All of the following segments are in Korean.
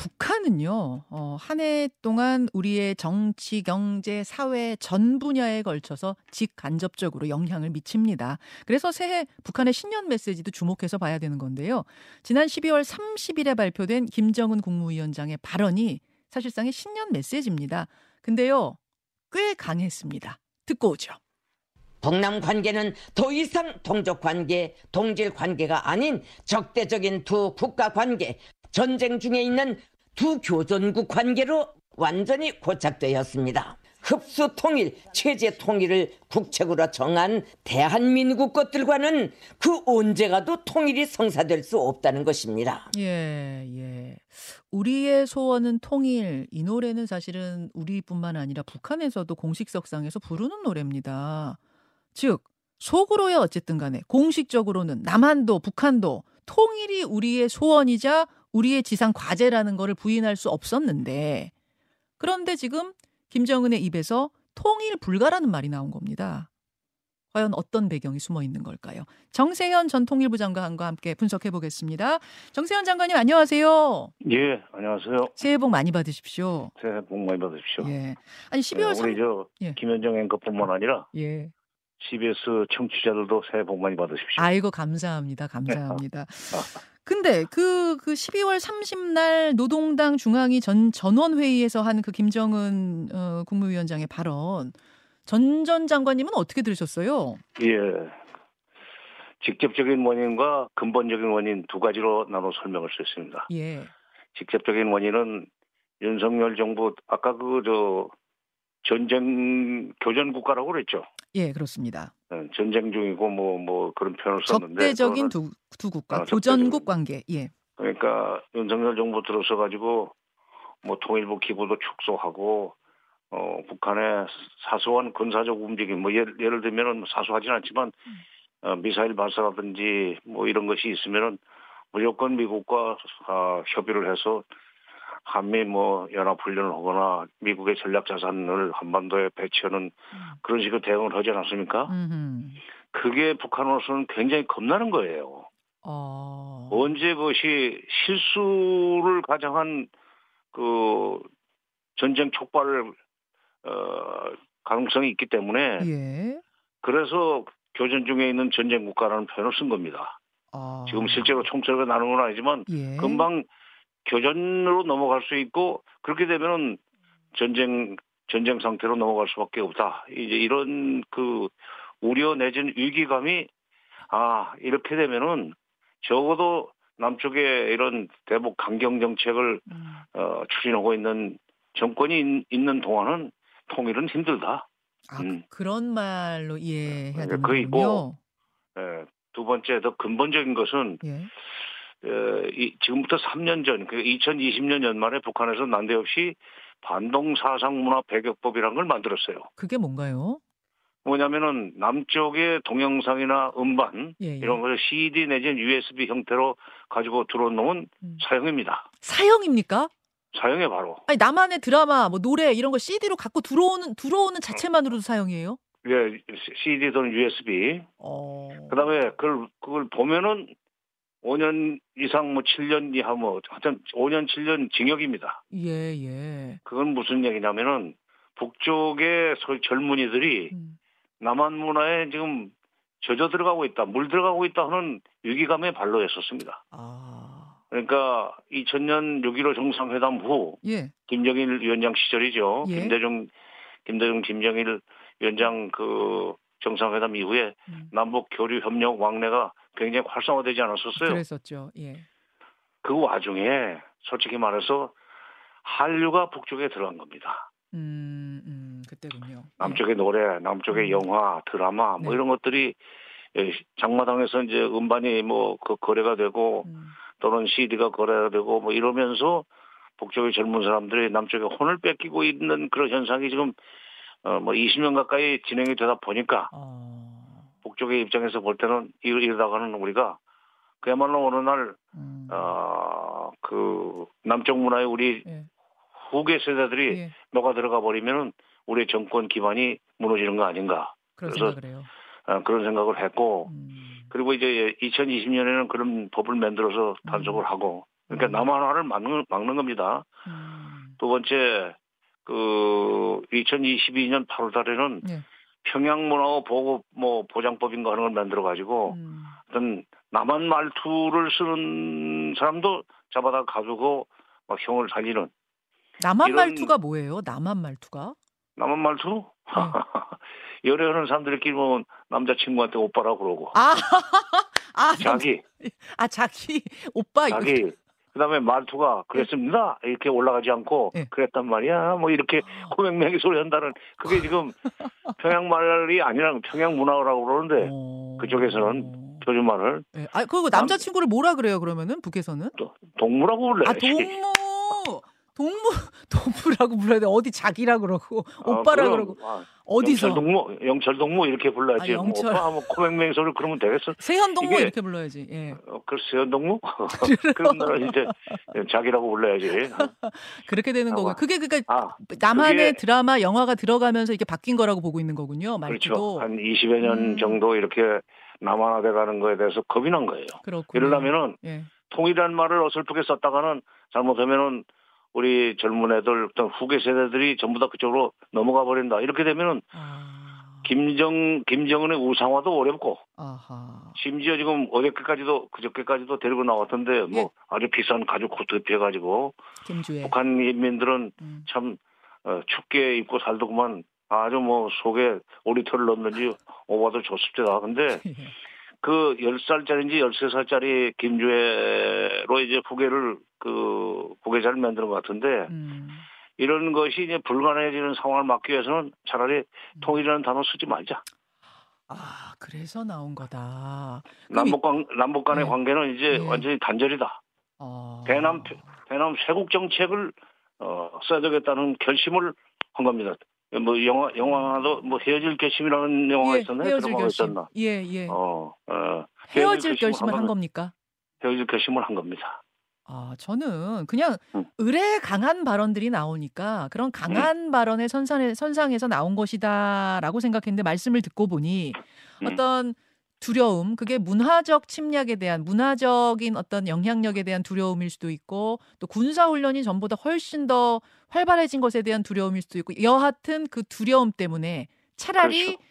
북한은요, 어, 한 해 동안 우리의 정치, 경제, 사회 전 분야에 걸쳐서 직간접적으로 영향을 미칩니다. 그래서 새해 북한의 신년 메시지도 주목해서 봐야 되는 건데요. 지난 12월 30일에 발표된 김정은 국무위원장의 발언이 사실상의 신년 메시지입니다. 근데요, 꽤 강했습니다. 듣고 오죠. 동남 관계는 더 이상 동족 관계, 동질 관계가 아닌 적대적인 두 국가 관계, 전쟁 중에 있는 두 교전국 관계로 완전히 고착되었습니다. 흡수 통일, 체제 통일을 국책으로 정한 대한민국 것들과는 그 언제가도 통일이 성사될 수 없다는 것입니다. 예, 예. 우리의 소원은 통일. 이 노래는 사실은 우리뿐만 아니라 북한에서도 공식석상에서 부르는 노래입니다. 즉, 속으로야 어쨌든 간에 공식적으로는 남한도 북한도 통일이 우리의 소원이자 우리의 지상 과제라는 것을 부인할 수 없었는데 그런데 지금 김정은의 입에서 통일 불가라는 말이 나온 겁니다. 과연 어떤 배경이 숨어 있는 걸까요? 정세현 전 통일부 장관과 함께 분석해 보겠습니다. 정세현 장관님 안녕하세요. 예, 안녕하세요. 새해 복 많이 받으십시오. 새해 복 많이 받으십시오. 예. 아니 12월 네, 우리 3... 저 예. 김현정 앵커뿐만 아니라 예. CBS 청취자들도 새해 복 많이 받으십시오. 아이고 감사합니다. 감사합니다. 근데 그, 그 12월 30날 노동당 중앙위 전 전원회의에서 한 그 김정은 어, 국무위원장의 발언 전 전 장관님은 어떻게 들으셨어요? 예. 직접적인 원인과 근본적인 원인 두 가지로 나눠 설명할 수 있습니다. 예. 직접적인 원인은 윤석열 정부 아까 그 저 전쟁 교전 국가라고 그랬죠. 예, 그렇습니다. 예, 전쟁 중이고 뭐뭐 그런 표현을 썼는데 적대적인 두, 두 국가, 아, 교전국. 관계. 예. 그러니까 윤석열 정부 들어서 가지고 뭐 통일부 기부도 축소하고 어 북한의 사소한 군사적 움직임 뭐 예를, 예를 들면은 사소하진 않지만 어, 미사일 발사라든지 뭐 이런 것이 있으면은 무조건 미국과 아, 협의를 해서 한미 뭐 연합 훈련을 하거나 미국의 전략 자산을 한반도에 배치하는 그런 식으로 대응을 하지 않았습니까? 음흠. 그게 북한으로서는 굉장히 겁나는 거예요. 어. 언제 그것이 실수를 가장한 그 전쟁 촉발을 어 가능성이 있기 때문에 예. 그래서 교전 중에 있는 전쟁 국가라는 표현을 쓴 겁니다. 아. 지금 실제로 총처리가 나는 건 아니지만 예. 금방 교전으로 넘어갈 수 있고 그렇게 되면은 전쟁 전쟁 상태로 넘어갈 수밖에 없다. 이제 이런 그 우려 내지는 위기감이 아 이렇게 되면은 적어도 남쪽에 이런 대북 강경 정책을 음. 어, 추진하고 있는 정권이 있, 는 동안은 통일은 힘들다. 아, 음. 그런 말로 이해해야 네, 되는군요. 그 있고, 예, 두 번째 더 근본적인 것은 예. 어, 이, 지금부터 3년 전, 그 2020년 연말에 북한에서 난데없이 반동 사상 문화 배격법이라는 걸 만들었어요. 그게 뭔가요? 뭐냐면은 남쪽의 동영상이나 음반 예, 예. 이런 것을 CD 내지는 USB 형태로 가지고 들어놓은 음. 사형입니다. 사형입니까? 사형에 바로. 아니 남한의 드라마, 뭐 노래 이런 거 CD로 갖고 들어오는 들어오는 자체만으로도 사형이에요? 예, CD 또는 USB. 어. 그다음에 그걸 그걸 보면은 5년 이상 뭐 7년 이하 뭐 하여튼 5년 7년 징역입니다. 예, 예. 그건 무슨 얘기냐면은 북쪽의 소위 젊은이들이 음. 남한 문화에 지금 젖어 들어가고 있다, 물 들어가고 있다 하는 위기감에 발로했었습니다. 아. 그러니까 2000년 6.15 정상회담 후 예. 김정일 위원장 시절이죠. 예. 김대중 김대중 김정일 위원장 그 정상회담 이후에 음. 남북 교류 협력 왕래가 굉장히 활성화되지 않았었어요. 그랬었죠. 예. 그 와중에 솔직히 말해서 한류가 북쪽에 들어간 겁니다. 음, 음, 그때군요. 남쪽의 노래, 남쪽의 음. 영화, 드라마 뭐 네. 이런 것들이 예, 장마당에서 이제 음반이 뭐 그 거래가 되고 예. 음. 또는 CD가 거래가 되고 뭐 이러면서 북쪽의 젊은 사람들이 남쪽에 혼을 뺏기고 있는 그런 현상이 지금 어 뭐 20년 가까이 진행이 되다 보니까 어. 북쪽의 입장에서 볼 때는 이- 이러다가는 우리가 그야말로 어느 날 음. 어, 그 남쪽 문화에 우리 예. 후계 세대들이 예. 녹아 들어가 버리면은 우리의 정권 기반이 무너지는 거 아닌가 그래서. 어, 그런 생각을 했고 음. 그리고 이제 2020년에는 그런 법을 만들어서 단속을 하고 그러니까 음. 남한화를 막는, 막는 겁니다. 음. 두 번째 그 2022년 8월 달에는 예. 평양 문화어 보고 뭐 보장법인가 하는 걸 만들어 가지고 음. 어떤 남한 말투를 쓰는 사람도 잡아다 가지고 막 형을 살리는 남한 이런- 말투가 뭐예요? 남한 말투가? 남한 말투? 네. 열애하는 사람들끼리 뭐 남자친구한테 오빠라고 그러고 아, 아, 자기 아 자기 오빠 자기 그다음에 말투가 그랬습니다 이렇게 올라가지 않고 네. 그랬단 말이야 뭐 이렇게 코맹맹이 소리 한다는 그게 지금 평양 말이 아니라 평양 문화라고 그러는데 어. 그쪽에서는 표준말을 예. 아 그리고 남자친구를 뭐라 그래요? 그러면은 북에서는? 또 동무라고 불러요. 아 동무 동무 동무라고 불러야 돼. 어디 자기라 그러고 오빠라 그러고 어디서 영철 동무, 영철 동무 이렇게 불러야지. 아, 영철. 뭐 오빠 뭐 코맹맹이 소리 그러면 되겠어? 세현 동무 이게- 이렇게 불러야지. 예. 어, 글쎄요, 동무? 그럼 나는 이제 자기라고 불러야지. 그렇게 되는 아, 거고요. 그게 그러니까 아, 남한의 그게- 드라마 영화가 들어가면서 이게 바뀐 거라고 보고 있는 거군요. 그렇죠. 말투도 한 20여 년 음. 정도 이렇게 남한화돼 가는 거에 대해서 겁이 난 거예요. 그렇군요. 이러려면은 예. 통일이라는 말을 어설프게 썼다가는 잘못하면은 우리 젊은 애들 어떤 후계 세대들이 전부 다 그쪽으로 넘어가 버린다. 이렇게 되면은 아. 김정 김정은의 우상화도 어렵고 아하. 심지어 지금 어저께까지도 그저께까지도 데리고 나왔던데 뭐 예. 아주 비싼 가죽 코트 입혀가지고. 북한 인민들은 음. 참 어, 춥게 입고 살더구만 아주 뭐 속에 오리털을 넣는지 오바도 좋습니다. 근데 예. 그 10살짜리인지 13살짜리 김주혜로 이제 후계를 그 후계자를 만드는 것 같은데 음. 이런 것이 이제 불가능해지는 상황을 막기 위해서는 차라리 통일이라는 단어 쓰지 말자. 아 그래서 나온 거다. 남북 관 남북 간의 네. 관계는 이제 네. 완전히 단절이다. 어. 대남 대남 쇄국 정책을 어, 써야 되겠다는 결심을 한 겁니다. 뭐 영화 영화도 뭐 헤어질 결심이라는 영화가 예, 있었나요? 헤어질 결심. 있었나? 예, 예. 어, 어, 헤어질 결심을 결심을 한 거면- 겁니까? 헤어질 결심을 한 겁니다. 아, 저는 그냥 음. 의뢰 강한 발언들이 나오니까 그런 강한 발언의 선상에, 선상에서 나온 것이다라고 생각했는데 말씀을 듣고 보니 음. 어떤 두려움, 그게 문화적 침략에 대한 문화적인 어떤 영향력에 대한 두려움일 수도 있고 또 군사 훈련이 전보다 훨씬 더 활발해진 것에 대한 두려움일 수도 있고 여하튼 그 두려움 때문에 차라리 그렇죠.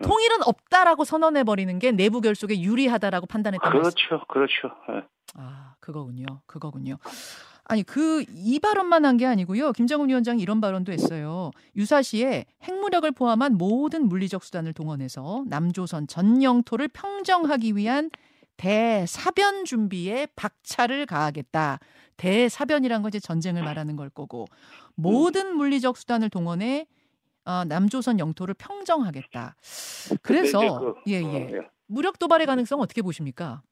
음. 통일은 없다라고 선언해 버리는 게 내부 결속에 유리하다라고 판단했단 말씀. 그렇죠, 그렇죠. 예. 아, 그거군요. 그거군요. 아니, 그 이 발언만 한 게 아니고요. 김정은 위원장이 이런 발언도 했어요. 유사시에 핵무력을 포함한 모든 물리적 수단을 동원해서 남조선 전 영토를 평정하기 위한 대사변 준비에 박차를 가하겠다. 대사변이란 건 이제 전쟁을 말하는 걸 거고 모든 물리적 수단을 동원해 어, 남조선 영토를 평정하겠다. 그래서 이제 그- 예, 어, 예. 예. 무력 도발의 가능성 어떻게 보십니까?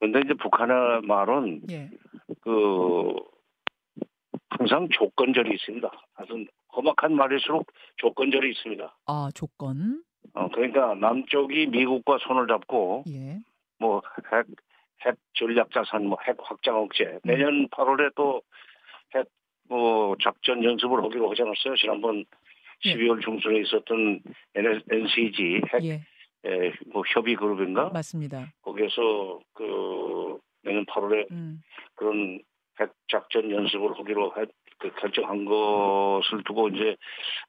근데 이제 북한의 말은 예. 그 항상 조건절이 있습니다. 아주 험악한 말일수록 조건절이 있습니다. 아, 조건. 어, 그러니까 남쪽이 미국과 손을 잡고 예. 뭐 핵, 핵 전략 자산, 뭐 핵 확장 억제. 내년 8월에 또핵 뭐 작전 연습을 하기로 하지 않았어요? 지난번 예. 12월 중순에 있었던 NCG 핵 예. 에, 뭐 협의 그룹인가? 맞습니다. 거기에서 그 내년 8월에 음. 그런 핵 작전 연습을 하기로 해, 그 결정한 것을 두고 이제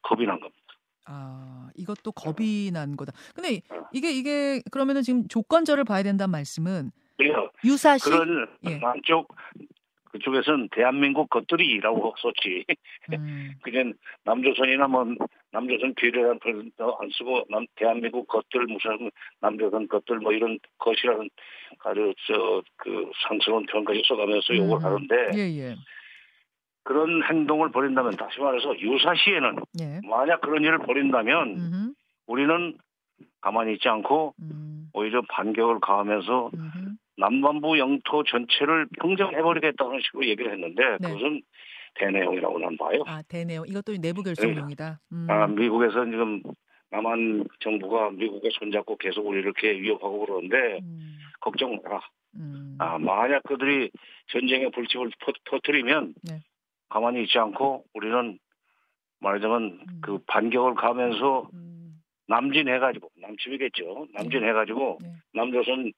겁이 난 겁니다. 아, 이것도 겁이 난 거다. 근데 어. 이게 이게 그러면은 지금 조건절을 봐야 된다는 말씀은 그래서 유사시 그런 예. 남쪽 그쪽에서는 대한민국 것들이라고 썼지. 음, 그냥 남조선이나 뭐 남조선 비례란 표현 안 쓰고 남 대한민국 것들 무슨 남조선 것들 뭐 이런 것이라는 아주 저그 상스러운 표현까지 써가면서 욕을 음. 하는데 예, 예. 그런 행동을 벌인다면 다시 말해서 유사시에는 예. 만약 그런 일을 벌인다면 음. 우리는 가만히 있지 않고 음. 오히려 반격을 가하면서 음. 남반부 영토 전체를 평정해버리겠다는 식으로 얘기를 했는데 네. 그것은 대내용이라고 난 봐요. 아, 되네요. 이것도 내부 결속용이다. 음. 아, 미국에서 지금 남한 정부가 미국에 손잡고 계속 우리 이렇게 위협하고 그러는데 음. 걱정 마라. 음. 아, 만약 그들이 전쟁의 불집을 퍼, 터뜨리면 네. 가만히 있지 않고 우리는 말하자면 음. 그 반격을 가면서 음. 남진해가지고 남침이겠죠. 남진해가지고 네. 남조선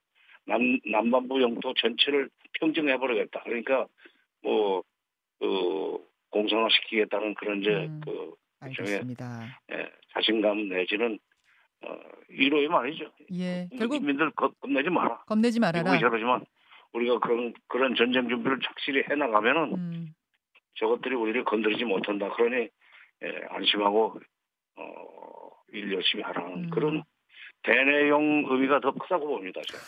남 남반부 영토 전체를 평정해버리겠다. 그러니까 뭐, 그, 공산화시키겠다는 그런 이제 음. 그, 알겠습니다. 예, 자신감 내지는, 어, 위로의 말이죠. 예. 결국 국민들 겁, 겁내지 마라. 겁내지 말아라. 저러지만 우리가 그런, 그런 전쟁 준비를 착실히 해 나가면은 음. 저것들이 우리를 건드리지 못한다. 그러니, 예, 안심하고, 어, 일 열심히 하라는 음. 그런 대내용 의미가 더 크다고 봅니다. 제가.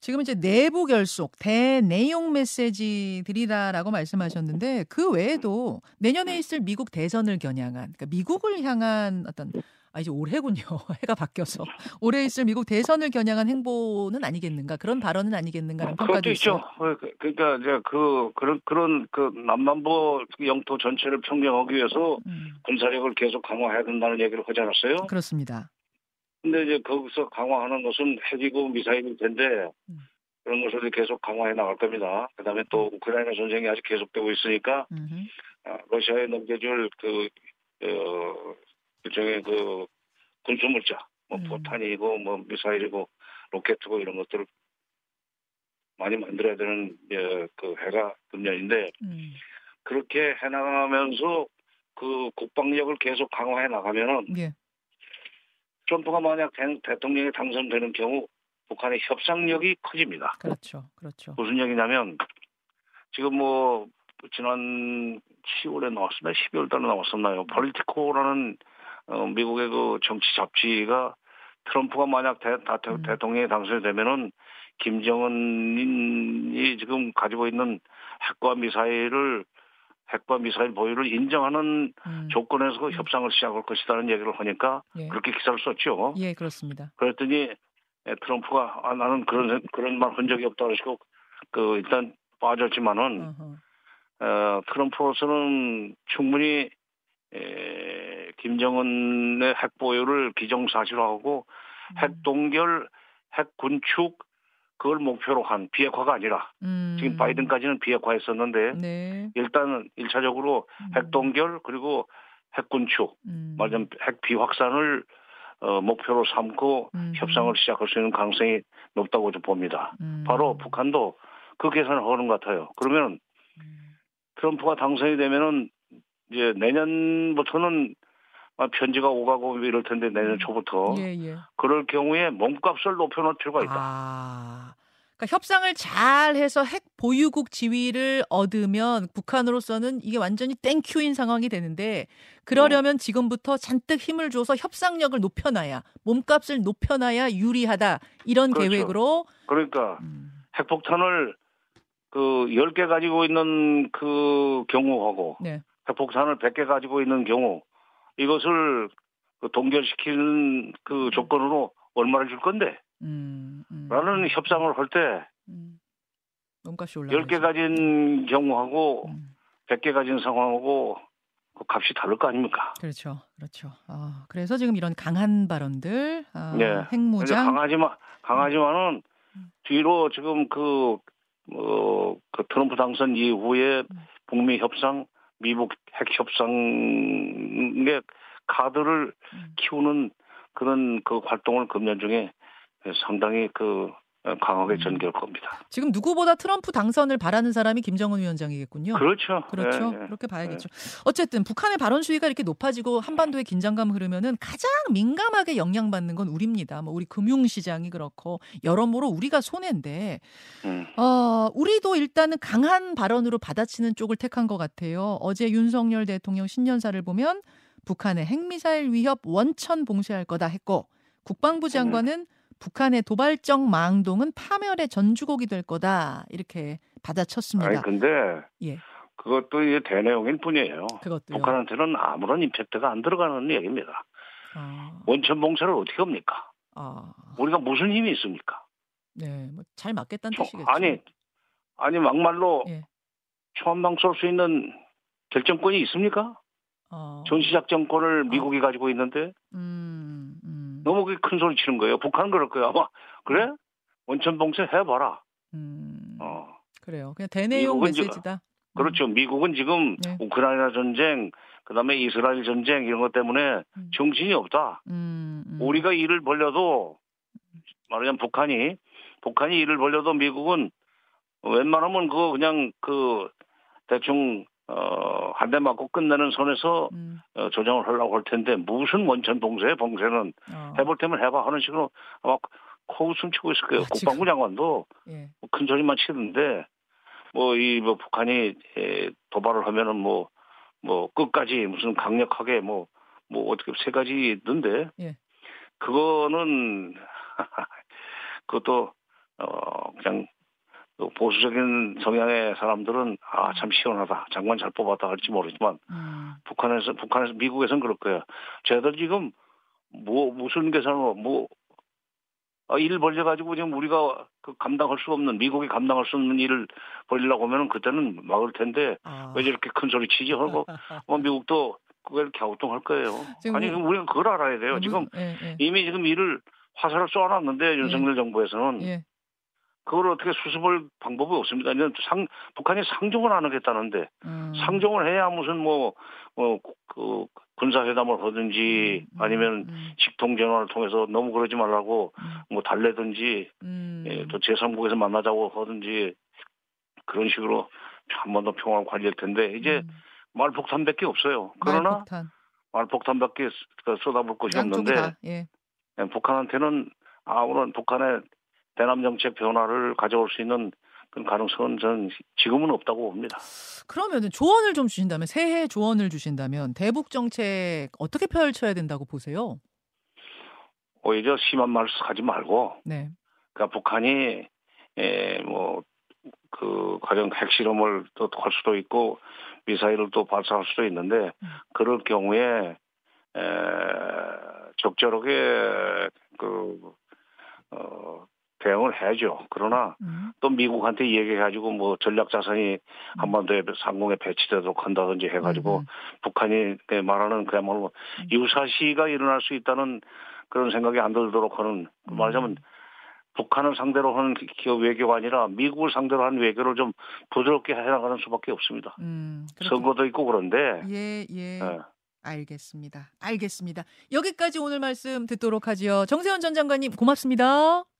지금 이제 내부 결속, 대내용 메시지들이다라고 말씀하셨는데 그 외에도 내년에 음. 있을 미국 대선을 겨냥한 그러니까 미국을 향한 어떤 아 이제 올해군요. 해가 바뀌어서 올해 있을 미국 대선을 겨냥한 행보는 아니겠는가 그런 발언은 아니겠는가라는 평가도 그것도 있죠. 어, 그- 그러니까 이제 그 그런 그런 그 남남부 영토 전체를 평정하기 위해서 음, 군사력을 계속 강화해야 된다는 얘기를 하지 않았어요? 그렇습니다. 근데 이제 거기서 강화하는 것은 핵이고 미사일일 텐데 음. 그런 것을 계속 강화해 나갈 겁니다. 그다음에 또 우크라이나 전쟁이 아직 계속되고 있으니까. 아, 러시아에 넘겨줄 그 어, 일종의 그 군수물자, 뭐 음. 포탄이고 뭐 미사일이고 로켓이고 이런 것들을 많이 만들어야 되는 예, 그 해가 금년인데 음, 그렇게 해나가면서 그 국방력을 계속 강화해 나가면은 예. 트럼프가 만약 대- 대통령이 당선되는 경우 북한의 협상력이 커집니다. 그렇죠. 그렇죠. 무슨 얘기냐면 지금 뭐 지난 10월에 나왔었나 12월 달에 나왔었나요? 폴리티코라는 어, 미국의 그 정치 잡지가 트럼프가 만약 대, 다- 음. 대통령이 당선이 되면은 김정은이 지금 가지고 있는 핵과 미사일을 핵과 미사일 보유를 인정하는 음, 조건에서 그 협상을 시작할 것이라는 얘기를 하니까 예. 그렇게 기사를 썼죠. 예, 그렇습니다. 그랬더니 에, 트럼프가 아, 나는 그런 그런 말 한 적이 없다 그러시고 그 일단 빠졌지만은 어허. 어, 트럼프로서는 충분히 에, 김정은의 핵 보유를 기정사실화하고 음. 핵 동결, 핵 군축 그걸 목표로 한 비핵화가 아니라 음. 지금 바이든까지는 비핵화했었는데 네. 일단은 일차적으로 음. 핵 동결 그리고 핵 군축 음. 말하자면 핵 비확산을 어, 목표로 삼고 음. 협상을 시작할 수 있는 가능성이 높다고 좀 봅니다. 음. 바로 북한도 그 계산을 하는 것 같아요. 그러면 음. 트럼프가 당선이 되면은 이제 내년부터는 아, 편지가 오가고 이럴 텐데 내년 음. 초부터 예, 예. 그럴 경우에 몸값을 높여놓을 필요가 있다. 아. 그러니까 협상을 잘 해서 핵 보유국 지위를 얻으면 북한으로서는 이게 완전히 thank you인 상황이 되는데 그러려면 지금부터 잔뜩 힘을 줘서 협상력을 높여놔야 몸값을 높여놔야 유리하다 이런 그렇죠. 계획으로 그러니까 음, 핵폭탄을 그 10개 가지고 있는 그 경우하고 네. 핵폭탄을 100개 가지고 있는 경우 이것을 그 동결시키는 그 조건으로 얼마를 줄 건데 음, 음, 라는 협상을 할 때 음. 몸값이 올라가 10개 가진 경우하고 음. 100개 가진 상황하고 그 값이 다를 거 아닙니까? 그렇죠, 그렇죠. 아, 그래서 지금 이런 강한 발언들, 아, 네. 핵무장, 강하지만 강하지만은 음. 뒤로 지금 그, 어, 그 트럼프 당선 이후에 음. 북미 협상, 미국 핵 협상의 카드를 음. 키우는 그런 그 활동을 금년 중에 상당히 그 강하게 음. 전개할 겁니다. 지금 누구보다 트럼프 당선을 바라는 사람이 김정은 위원장이겠군요. 그렇죠. 그렇죠. 예, 예. 그렇게 봐야겠죠. 어쨌든 북한의 발언 수위가 이렇게 높아지고 한반도의 긴장감 흐르면은 가장 민감하게 영향받는 건 우리입니다. 뭐 우리 금융시장이 그렇고 여러모로 우리가 손해인데, 음. 어, 우리도 일단은 강한 발언으로 받아치는 쪽을 택한 것 같아요. 어제 윤석열 대통령 신년사를 보면 북한의 핵미사일 위협 원천 봉쇄할 거다 했고 국방부 장관은 북한의 도발적 망동은 파멸의 전주곡이 될 거다 이렇게 받아쳤습니다. 아니 근데 예. 그것도 이제 대내용일 뿐이에요. 그것도요. 북한한테는 아무런 임팩트가 안 들어가는 얘기입니다. 아, 원천 봉쇄를 어떻게 합니까? 아, 우리가 무슨 힘이 있습니까? 네, 뭐 잘 맞겠다는 총- 뜻이겠죠. 아니 아니 막말로 예. 초한방 쏠 수 있는 결정권이 있습니까? 어, 전시작전권을 미국이 가지고 있는데 음, 음, 너무 그큰 소리 치는 거예요. 북한은 그럴 거예요. 아마 그래? 원천 봉쇄 해봐라. 음, 어. 그래요. 그냥 대내용 메시지다. 그렇죠. 미국은 지금 네. 우크라이나 전쟁, 그다음에 이스라엘 전쟁 이런 것 때문에 음. 정신이 없다. 음, 음, 우리가 일을 벌려도 말하자면 북한이 북한이 일을 벌려도 미국은 웬만하면 그거 그냥 그 대충 어, 한대 맞고 끝내는 선에서 음. 어, 조정을 하려고 할 텐데 무슨 원천 봉쇄 봉쇄는 어. 해볼 때면 해봐 하는 식으로 아마 코웃음 치고 있을 거예요. 아. 국방부 장관도 예. 뭐큰 소리만 치는데 뭐이뭐 북한이 에, 도발을 하면은 뭐뭐 끝까지 무슨 강력하게 뭐뭐 어떻게 세 가지 있던데 예. 그거는 그것도 어 그냥 그 보수적인 성향의 사람들은 아 참 시원하다 장관 잘 뽑았다 할지 모르지만 음. 북한에서 북한에서 미국에서는 그럴 거야. 쟤들 지금 뭐 무슨 계산으로 뭐 아, 일 벌려 가지고 지금 우리가 그 감당할 수 없는 미국이 감당할 수 없는 일을 벌리려고 하면은 그때는 막을 텐데 아. 왜 저렇게 큰 소리 치지 하고 뭐 미국도 그걸 갸우뚱할 거예요. 아니 우리가 그걸 알아야 돼요. 지금 예, 예. 이미 지금 일을 화살을 쏘아놨는데 윤석열 정부에서는 예. 그걸 어떻게 수습할 방법이 없습니다. 이제 상 북한이 상종을 안 하겠다는데 음. 상종을 해야 무슨 뭐 뭐 그 군사회담을 하든지 음, 아니면 음, 직통 전화를 통해서 너무 그러지 말라고 음, 뭐 달래든지 음. 예, 또 제3국에서 만나자고 하든지 그런 식으로 한 번 더 평화를 관리할 텐데 이제 음. 말폭탄밖에 없어요. 그러나 말폭탄. 쓰- 쏟아볼 것이 없는데 다. 예. 예, 북한한테는 아무런 북한의 대남 정책 변화를 가져올 수 있는 그런 가능성은 저는 지금은 없다고 봅니다. 그러면은 조언을 좀 주신다면 새해 조언을 주신다면 대북 정책 어떻게 펼쳐야 된다고 보세요? 오히려 심한 말 하지 말고 네. 그러니까 북한이 에, 뭐그 가령 핵실험을 또 할 수도 있고 미사일을 또 발사할 수도 있는데 음. 그럴 경우에 에, 적절하게 그 어, 대응을 해야죠. 그러나 음. 또 미국한테 얘기해가지고 뭐 전략 자산이 한반도에 상공에 배치되도록 한다든지 해가지고 음, 음. 북한이 그 말하는 그야말로 음. 유사시가 일어날 수 있다는 그런 생각이 안 들도록 하는 음. 말하자면 북한을 상대로 하는 기- 기업 외교가 아니라 미국을 상대로 하는 외교를 좀 부드럽게 해나가는 수밖에 없습니다. 음. 선거도 있고 그런데 예, 예. 예. 알겠습니다. 알겠습니다. 여기까지 오늘 말씀 듣도록 하지요. 정세현 전 장관님 고맙습니다.